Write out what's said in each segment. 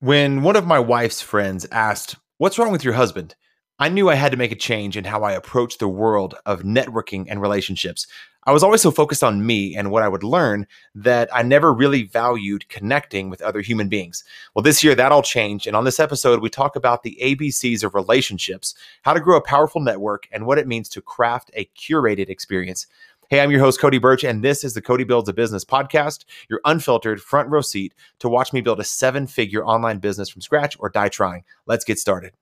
When one of my wife's friends asked, What's wrong with your husband? I knew I had to make a change in how I approach the world of networking and relationships. I was always so focused on me and what I would learn that I never really valued connecting with other human beings. Well, this year that all changed. And on this episode, we talk about the ABCs of relationships, how to grow a powerful network, and what it means to craft a curated experience. Hey, I'm your host, Cody Birch, and this is the Cody Builds a Business podcast, your unfiltered front row seat to watch me build a seven figure online business from scratch or die trying. Let's get started.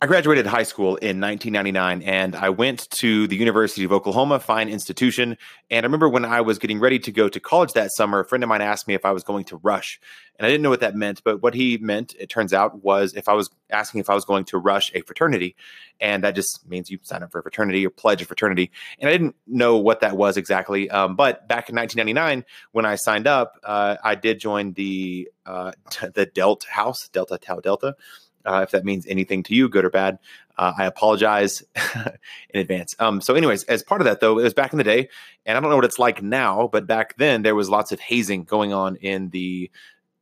I graduated high school in 1999 and I went to the University of Oklahoma, fine institution. And I remember when I was getting ready to go to college that summer, a friend of mine asked me if I was going to rush. And I didn't know what that meant, but what he meant, it turns out, was if I was asking if I was going to rush a fraternity. And that just means you sign up for a fraternity or pledge a fraternity. And I didn't know what that was exactly. Um, but back in 1999, when I signed up, uh, I did join the, uh, the Delta House, Delta Tau Delta uh, if that means anything to you, good or bad. Uh, I apologize in advance. Um, so, anyways, as part of that, though, it was back in the day, and I don't know what it's like now, but back then there was lots of hazing going on in the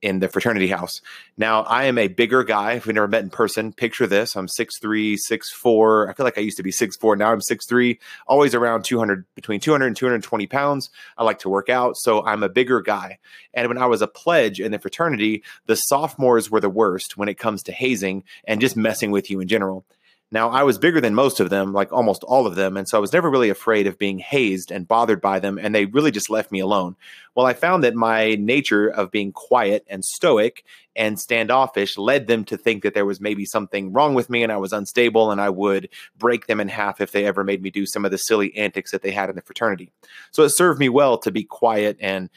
in the fraternity house. Now, I am a bigger guy. If we never met in person, picture this. I'm 6'3, 6'4. I feel like I used to be 6'4. Now I'm 6'3, always around 200, between 200 and 220 pounds. I like to work out. So I'm a bigger guy. And when I was a pledge in the fraternity, the sophomores were the worst when it comes to hazing and just messing with you in general. Now, I was bigger than most of them, like almost all of them. And so I was never really afraid of being hazed and bothered by them. And they really just left me alone. Well, I found that my nature of being quiet and stoic and standoffish led them to think that there was maybe something wrong with me and I was unstable and I would break them in half if they ever made me do some of the silly antics that they had in the fraternity. So it served me well to be quiet and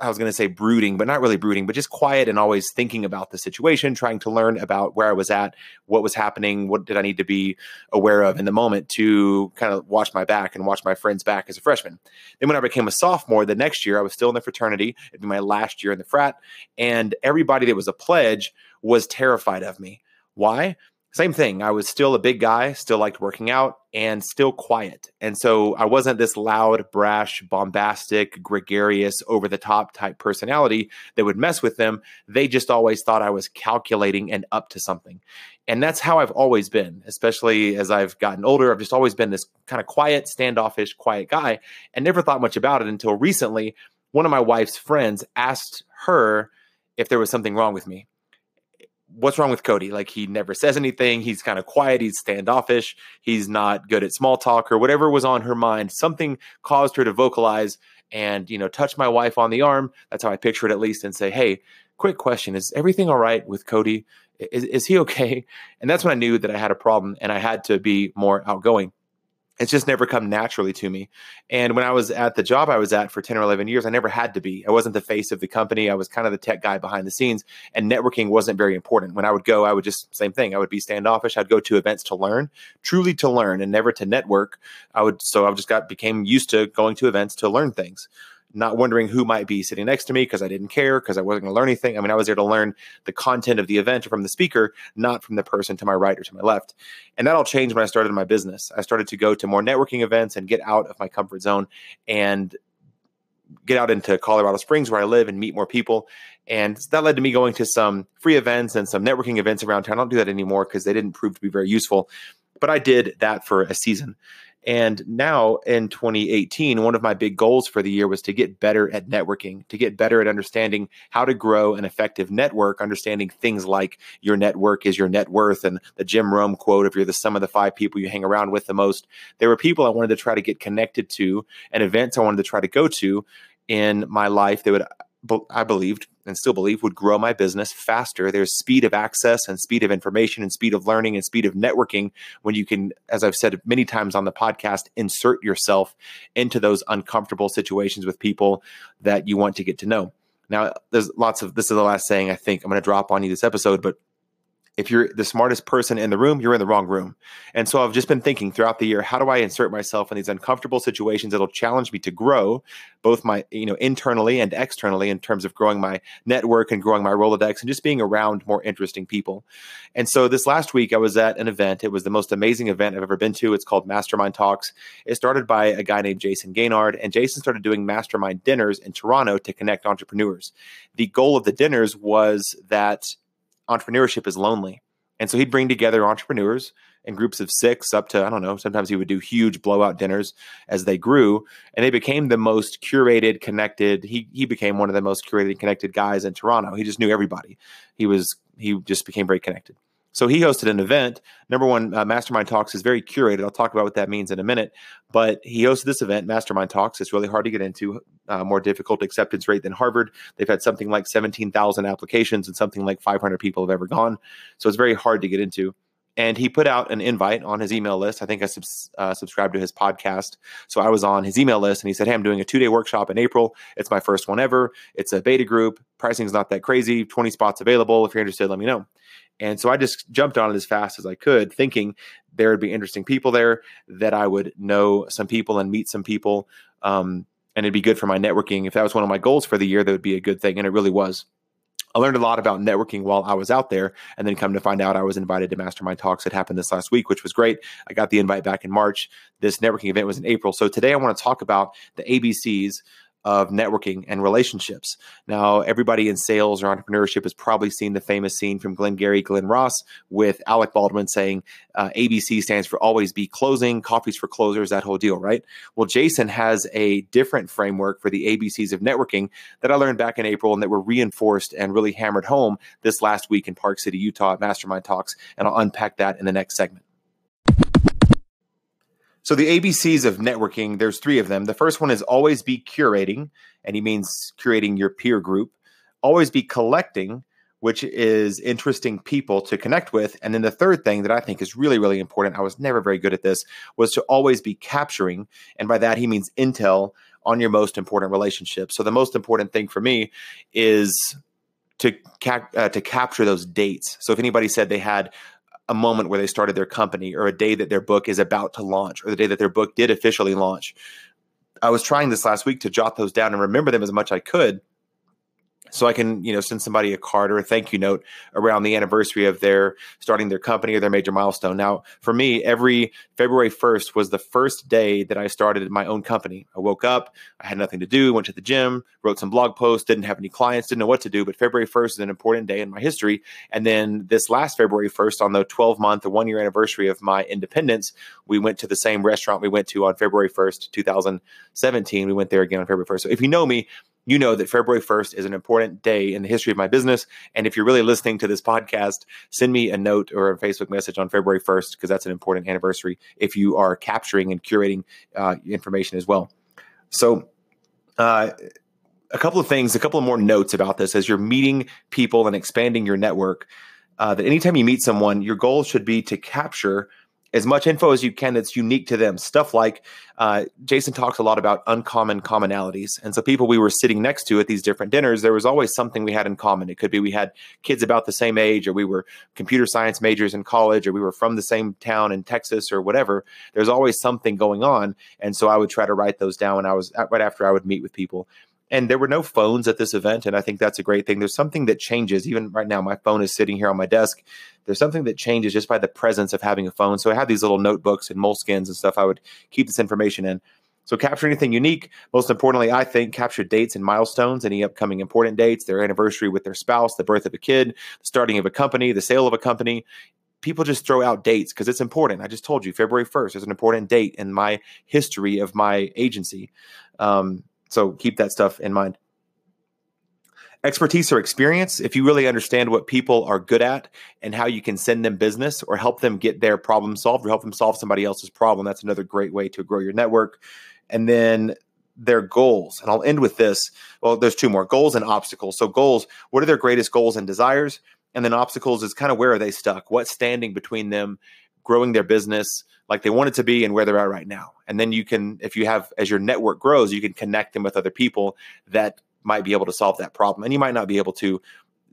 I was going to say brooding, but not really brooding, but just quiet and always thinking about the situation, trying to learn about where I was at, what was happening, what did I need to be aware of in the moment to kind of watch my back and watch my friends back as a freshman. Then when I became a sophomore, the next year I was still in the fraternity. It'd be my last year in the frat, and everybody that was a pledge was terrified of me. Why? Same thing. I was still a big guy, still liked working out, and still quiet. And so I wasn't this loud, brash, bombastic, gregarious, over the top type personality that would mess with them. They just always thought I was calculating and up to something. And that's how I've always been, especially as I've gotten older. I've just always been this kind of quiet, standoffish, quiet guy and never thought much about it until recently. One of my wife's friends asked her if there was something wrong with me what's wrong with Cody? Like he never says anything. He's kind of quiet. He's standoffish. He's not good at small talk or whatever was on her mind. Something caused her to vocalize and, you know, touch my wife on the arm. That's how I picture it at least and say, Hey, quick question. Is everything all right with Cody? Is, is he okay? And that's when I knew that I had a problem and I had to be more outgoing it's just never come naturally to me. And when I was at the job I was at for 10 or 11 years, I never had to be. I wasn't the face of the company. I was kind of the tech guy behind the scenes, and networking wasn't very important. When I would go, I would just, same thing, I would be standoffish. I'd go to events to learn, truly to learn, and never to network. I would, so I just got, became used to going to events to learn things not wondering who might be sitting next to me because I didn't care because I wasn't going to learn anything. I mean, I was there to learn the content of the event from the speaker, not from the person to my right or to my left. And that all changed when I started my business. I started to go to more networking events and get out of my comfort zone and get out into Colorado Springs where I live and meet more people. And that led to me going to some free events and some networking events around town. I don't do that anymore because they didn't prove to be very useful. But I did that for a season. And now in 2018, one of my big goals for the year was to get better at networking, to get better at understanding how to grow an effective network, understanding things like your network is your net worth and the Jim Rohn quote, if you're the sum of the five people you hang around with the most. There were people I wanted to try to get connected to and events I wanted to try to go to in my life that would I believed and still believe would grow my business faster. There's speed of access and speed of information and speed of learning and speed of networking when you can, as I've said many times on the podcast, insert yourself into those uncomfortable situations with people that you want to get to know. Now, there's lots of this is the last saying I think I'm going to drop on you this episode, but if you're the smartest person in the room, you're in the wrong room. And so I've just been thinking throughout the year, how do I insert myself in these uncomfortable situations that'll challenge me to grow both my, you know, internally and externally in terms of growing my network and growing my Rolodex and just being around more interesting people. And so this last week I was at an event. It was the most amazing event I've ever been to. It's called Mastermind Talks. It started by a guy named Jason Gaignard, and Jason started doing mastermind dinners in Toronto to connect entrepreneurs. The goal of the dinners was that entrepreneurship is lonely. And so he'd bring together entrepreneurs in groups of six up to, I don't know, sometimes he would do huge blowout dinners as they grew. And they became the most curated, connected. He he became one of the most curated, connected guys in Toronto. He just knew everybody. He was he just became very connected. So he hosted an event. Number one, uh, Mastermind Talks is very curated. I'll talk about what that means in a minute. But he hosted this event, Mastermind Talks. It's really hard to get into, uh, more difficult acceptance rate than Harvard. They've had something like 17,000 applications and something like 500 people have ever gone. So it's very hard to get into. And he put out an invite on his email list. I think I subs- uh, subscribed to his podcast. So I was on his email list and he said, Hey, I'm doing a two day workshop in April. It's my first one ever. It's a beta group. Pricing is not that crazy. 20 spots available. If you're interested, let me know. And so I just jumped on it as fast as I could, thinking there would be interesting people there, that I would know some people and meet some people. Um, and it'd be good for my networking. If that was one of my goals for the year, that would be a good thing. And it really was. I learned a lot about networking while I was out there, and then come to find out I was invited to Mastermind Talks that happened this last week, which was great. I got the invite back in March. This networking event was in April. So today I want to talk about the ABCs of networking and relationships. Now, everybody in sales or entrepreneurship has probably seen the famous scene from Glengarry Glen Ross with Alec Baldwin saying uh, ABC stands for always be closing, coffees for closers, that whole deal, right? Well, Jason has a different framework for the ABCs of networking that I learned back in April and that were reinforced and really hammered home this last week in Park City, Utah at Mastermind Talks. And I'll unpack that in the next segment. So the ABCs of networking, there's three of them. The first one is always be curating, and he means curating your peer group. Always be collecting, which is interesting people to connect with. And then the third thing that I think is really, really important, I was never very good at this, was to always be capturing. And by that, he means intel on your most important relationships. So the most important thing for me is to cap- uh, to capture those dates. So if anybody said they had a moment where they started their company or a day that their book is about to launch or the day that their book did officially launch. I was trying this last week to jot those down and remember them as much as I could so I can, you know, send somebody a card or a thank you note around the anniversary of their starting their company or their major milestone. Now, for me, every February 1st was the first day that I started my own company. I woke up, I had nothing to do, went to the gym, wrote some blog posts, didn't have any clients, didn't know what to do, but February 1st is an important day in my history. And then this last February 1st on the 12 month or 1 year anniversary of my independence, we went to the same restaurant we went to on February 1st, 2017. We went there again on February 1st. So if you know me, you know that February 1st is an important day in the history of my business. And if you're really listening to this podcast, send me a note or a Facebook message on February 1st, because that's an important anniversary if you are capturing and curating uh, information as well. So, uh, a couple of things, a couple of more notes about this as you're meeting people and expanding your network. Uh, that anytime you meet someone, your goal should be to capture as much info as you can that's unique to them. Stuff like uh, Jason talks a lot about uncommon commonalities. And so, people we were sitting next to at these different dinners, there was always something we had in common. It could be we had kids about the same age, or we were computer science majors in college, or we were from the same town in Texas, or whatever. There's always something going on. And so, I would try to write those down when I was right after I would meet with people and there were no phones at this event and i think that's a great thing there's something that changes even right now my phone is sitting here on my desk there's something that changes just by the presence of having a phone. So i have these little notebooks and moleskins and stuff i would keep this information in. So capture anything unique. Most importantly i think capture dates and milestones any upcoming important dates their anniversary with their spouse the birth of a kid the starting of a company the sale of a company. People just throw out dates because it's important. I just told you february 1st is an important date in my history of my agency. Um, so keep that stuff in mind. Expertise or experience, if you really understand what people are good at and how you can send them business or help them get their problem solved or help them solve somebody else's problem, that's another great way to grow your network. And then their goals. And I'll end with this. Well, there's two more goals and obstacles. So, goals, what are their greatest goals and desires? And then obstacles is kind of where are they stuck? What's standing between them growing their business like they want it to be and where they're at right now. And then you can, if you have, as your network grows, you can connect them with other people that might be able to solve that problem. And you might not be able to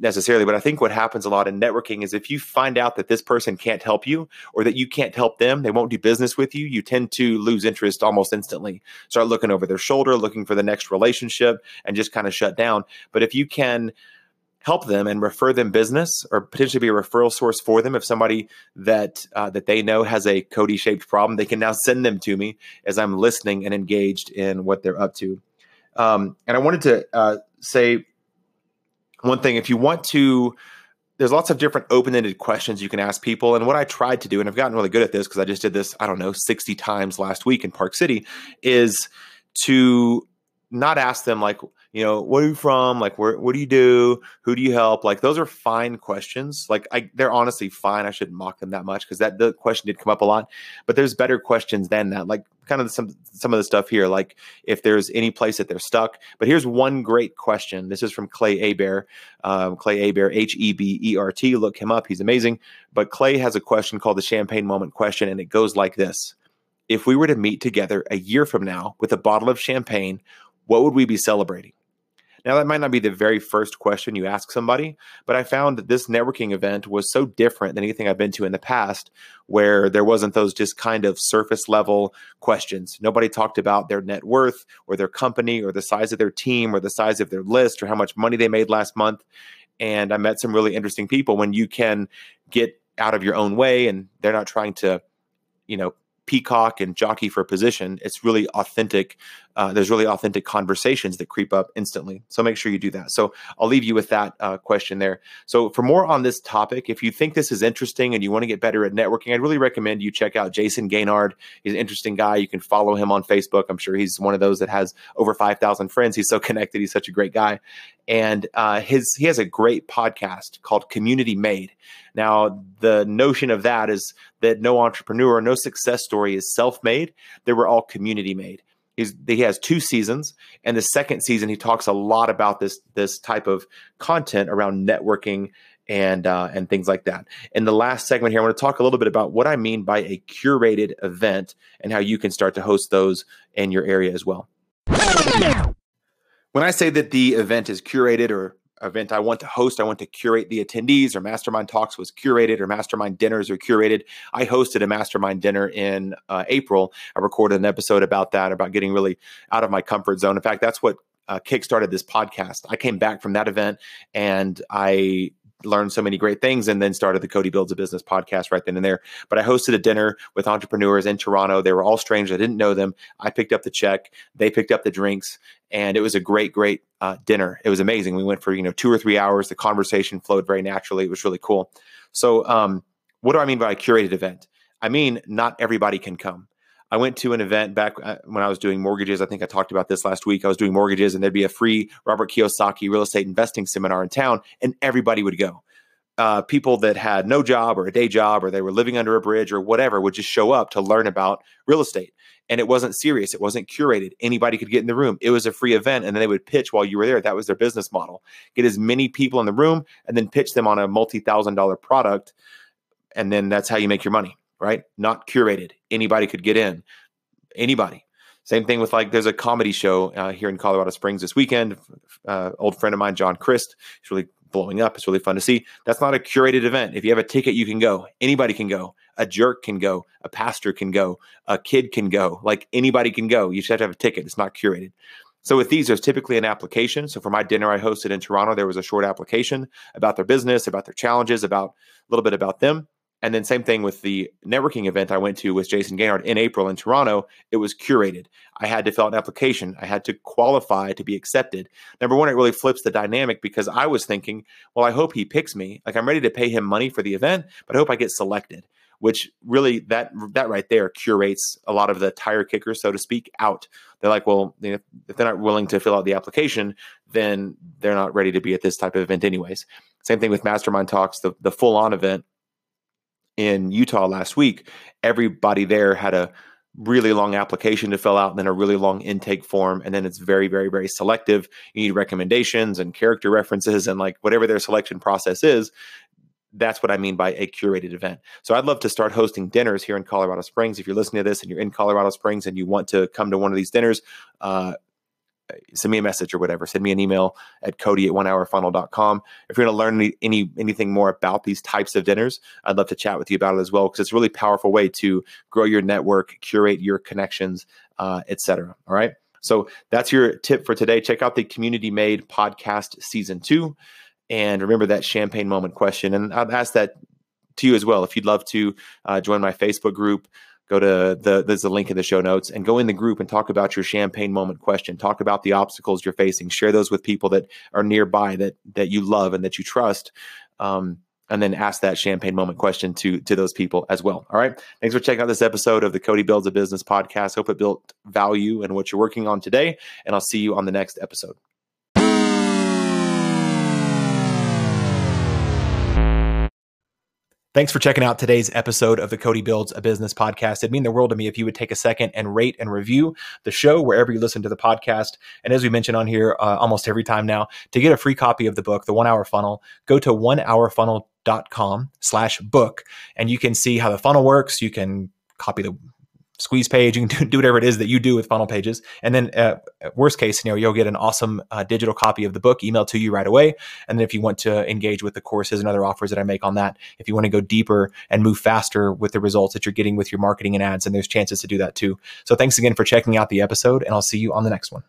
necessarily, but I think what happens a lot in networking is if you find out that this person can't help you or that you can't help them, they won't do business with you, you tend to lose interest almost instantly. Start looking over their shoulder, looking for the next relationship, and just kind of shut down. But if you can help them and refer them business or potentially be a referral source for them if somebody that uh, that they know has a cody shaped problem they can now send them to me as i'm listening and engaged in what they're up to um, and i wanted to uh, say one thing. If you want to there's lots of different open-ended questions you can ask people. And what i tried to do and i've gotten really good at this because i just did this i don't know 60 times last week in park city is to not ask them like you know, where are you from? Like, where, what do you do? Who do you help? Like, those are fine questions. Like, I, they're honestly fine. I shouldn't mock them that much because that the question did come up a lot. But there's better questions than that. Like, kind of some some of the stuff here. Like, if there's any place that they're stuck. But here's one great question. This is from Clay Hebert. Um, Clay Hebert, H E B E R T. Look him up. He's amazing. But Clay has a question called the Champagne Moment question, and it goes like this: If we were to meet together a year from now with a bottle of champagne, what would we be celebrating? Now, that might not be the very first question you ask somebody, but I found that this networking event was so different than anything I've been to in the past, where there wasn't those just kind of surface level questions. Nobody talked about their net worth or their company or the size of their team or the size of their list or how much money they made last month. And I met some really interesting people when you can get out of your own way and they're not trying to, you know, peacock and jockey for a position. It's really authentic. Uh, there's really authentic conversations that creep up instantly. So make sure you do that. So I'll leave you with that uh, question there. So for more on this topic, if you think this is interesting and you want to get better at networking, I'd really recommend you check out Jason Gaignard. He's an interesting guy. You can follow him on Facebook. I'm sure he's one of those that has over 5,000 friends. He's so connected. He's such a great guy. And uh, his he has a great podcast called Community Made. Now, the notion of that is that no entrepreneur, no success story is self made. They were all community made. He's, he has two seasons, and the second season he talks a lot about this this type of content around networking and uh, and things like that. In the last segment here, I want to talk a little bit about what I mean by a curated event and how you can start to host those in your area as well. When I say that the event is curated or event I want to host. I want to curate the attendees, or Mastermind Talks was curated, or Mastermind Dinners are curated. I hosted a Mastermind Dinner in uh, April. I recorded an episode about that, about getting really out of my comfort zone. In fact, that's what uh, kickstarted this podcast. I came back from that event and I learned so many great things and then started the Cody Builds a Business podcast right then and there. But I hosted a dinner with entrepreneurs in Toronto. They were all strangers. I didn't know them. I picked up the check. They picked up the drinks. And it was a great, great uh, dinner. It was amazing. We went for, you know, two or three hours. The conversation flowed very naturally. It was really cool. So, um, what do I mean by a curated event? I mean, not everybody can come. I went to an event back uh, when I was doing mortgages. I think I talked about this last week. I was doing mortgages, and there'd be a free Robert Kiyosaki real estate investing seminar in town, and everybody would go. Uh, people that had no job or a day job or they were living under a bridge or whatever would just show up to learn about real estate. And it wasn't serious. It wasn't curated. Anybody could get in the room. It was a free event. And then they would pitch while you were there. That was their business model. Get as many people in the room and then pitch them on a multi thousand dollar product. And then that's how you make your money right? Not curated. Anybody could get in. Anybody. Same thing with like there's a comedy show uh, here in Colorado Springs this weekend. Uh, old friend of mine, John Crist, is really blowing up. It's really fun to see. That's not a curated event. If you have a ticket, you can go. Anybody can go. A jerk can go. A pastor can go. A kid can go. Like anybody can go. You just have to have a ticket. It's not curated. So with these, there's typically an application. So for my dinner I hosted in Toronto, there was a short application about their business, about their challenges, about a little bit about them. And then same thing with the networking event I went to with Jason Gaignard in April in Toronto. It was curated. I had to fill out an application. I had to qualify to be accepted. Number one, it really flips the dynamic because I was thinking, well, I hope he picks me. Like I'm ready to pay him money for the event, but I hope I get selected. Which really that that right there curates a lot of the tire kickers, so to speak, out. They're like, well, if they're not willing to fill out the application, then they're not ready to be at this type of event, anyways. Same thing with Mastermind Talks, the the full on event in Utah last week, everybody there had a really long application to fill out and then a really long intake form and then it's very very very selective. You need recommendations and character references and like whatever their selection process is. That's what i mean by a curated event. So i'd love to start hosting dinners here in colorado springs. If you're listening to this and you're in colorado springs and you want to come to one of these dinners uh, send me a message or whatever. Send me an email at cody at onehourfunnel.com. If you're going to learn any, any anything more about these types of dinners, I'd love to chat with you about it as well because it's a really powerful way to grow your network, curate your connections, uh, etc. All right. So that's your tip for today. Check out the Community Made podcast season two. And remember that champagne moment question. And I've asked that to you as well. If you'd love to uh, join my Facebook group, go to the there's a link in the show notes and go in the group and talk about your champagne moment question. Talk about the obstacles you're facing. Share those with people that are nearby that that you love and that you trust. Um, and then ask that champagne moment question to to those people as well. All right. Thanks for checking out this episode of the Cody Builds a Business podcast. Hope it built value in what you're working on today. And I'll see you on the next episode. Thanks for checking out today's episode of the Cody Builds a Business podcast. It'd mean the world to me if you would take a second and rate and review the show wherever you listen to the podcast. And as we mentioned on here uh, almost every time now, to get a free copy of the book, The One Hour Funnel, go to onehourfunnel.com slash book and you can see how the funnel works. You can copy the squeeze page. You can do, whatever it is that you do with funnel pages. And then, uh, worst case scenario, you'll get an awesome uh, digital copy of the book emailed to you right away. And then, if you want to engage with the courses and other offers that I make on that, if you want to go deeper and move faster with the results that you're getting with your marketing and ads, and there's chances to do that too. So, thanks again for checking out the episode, and I'll see you on the next one.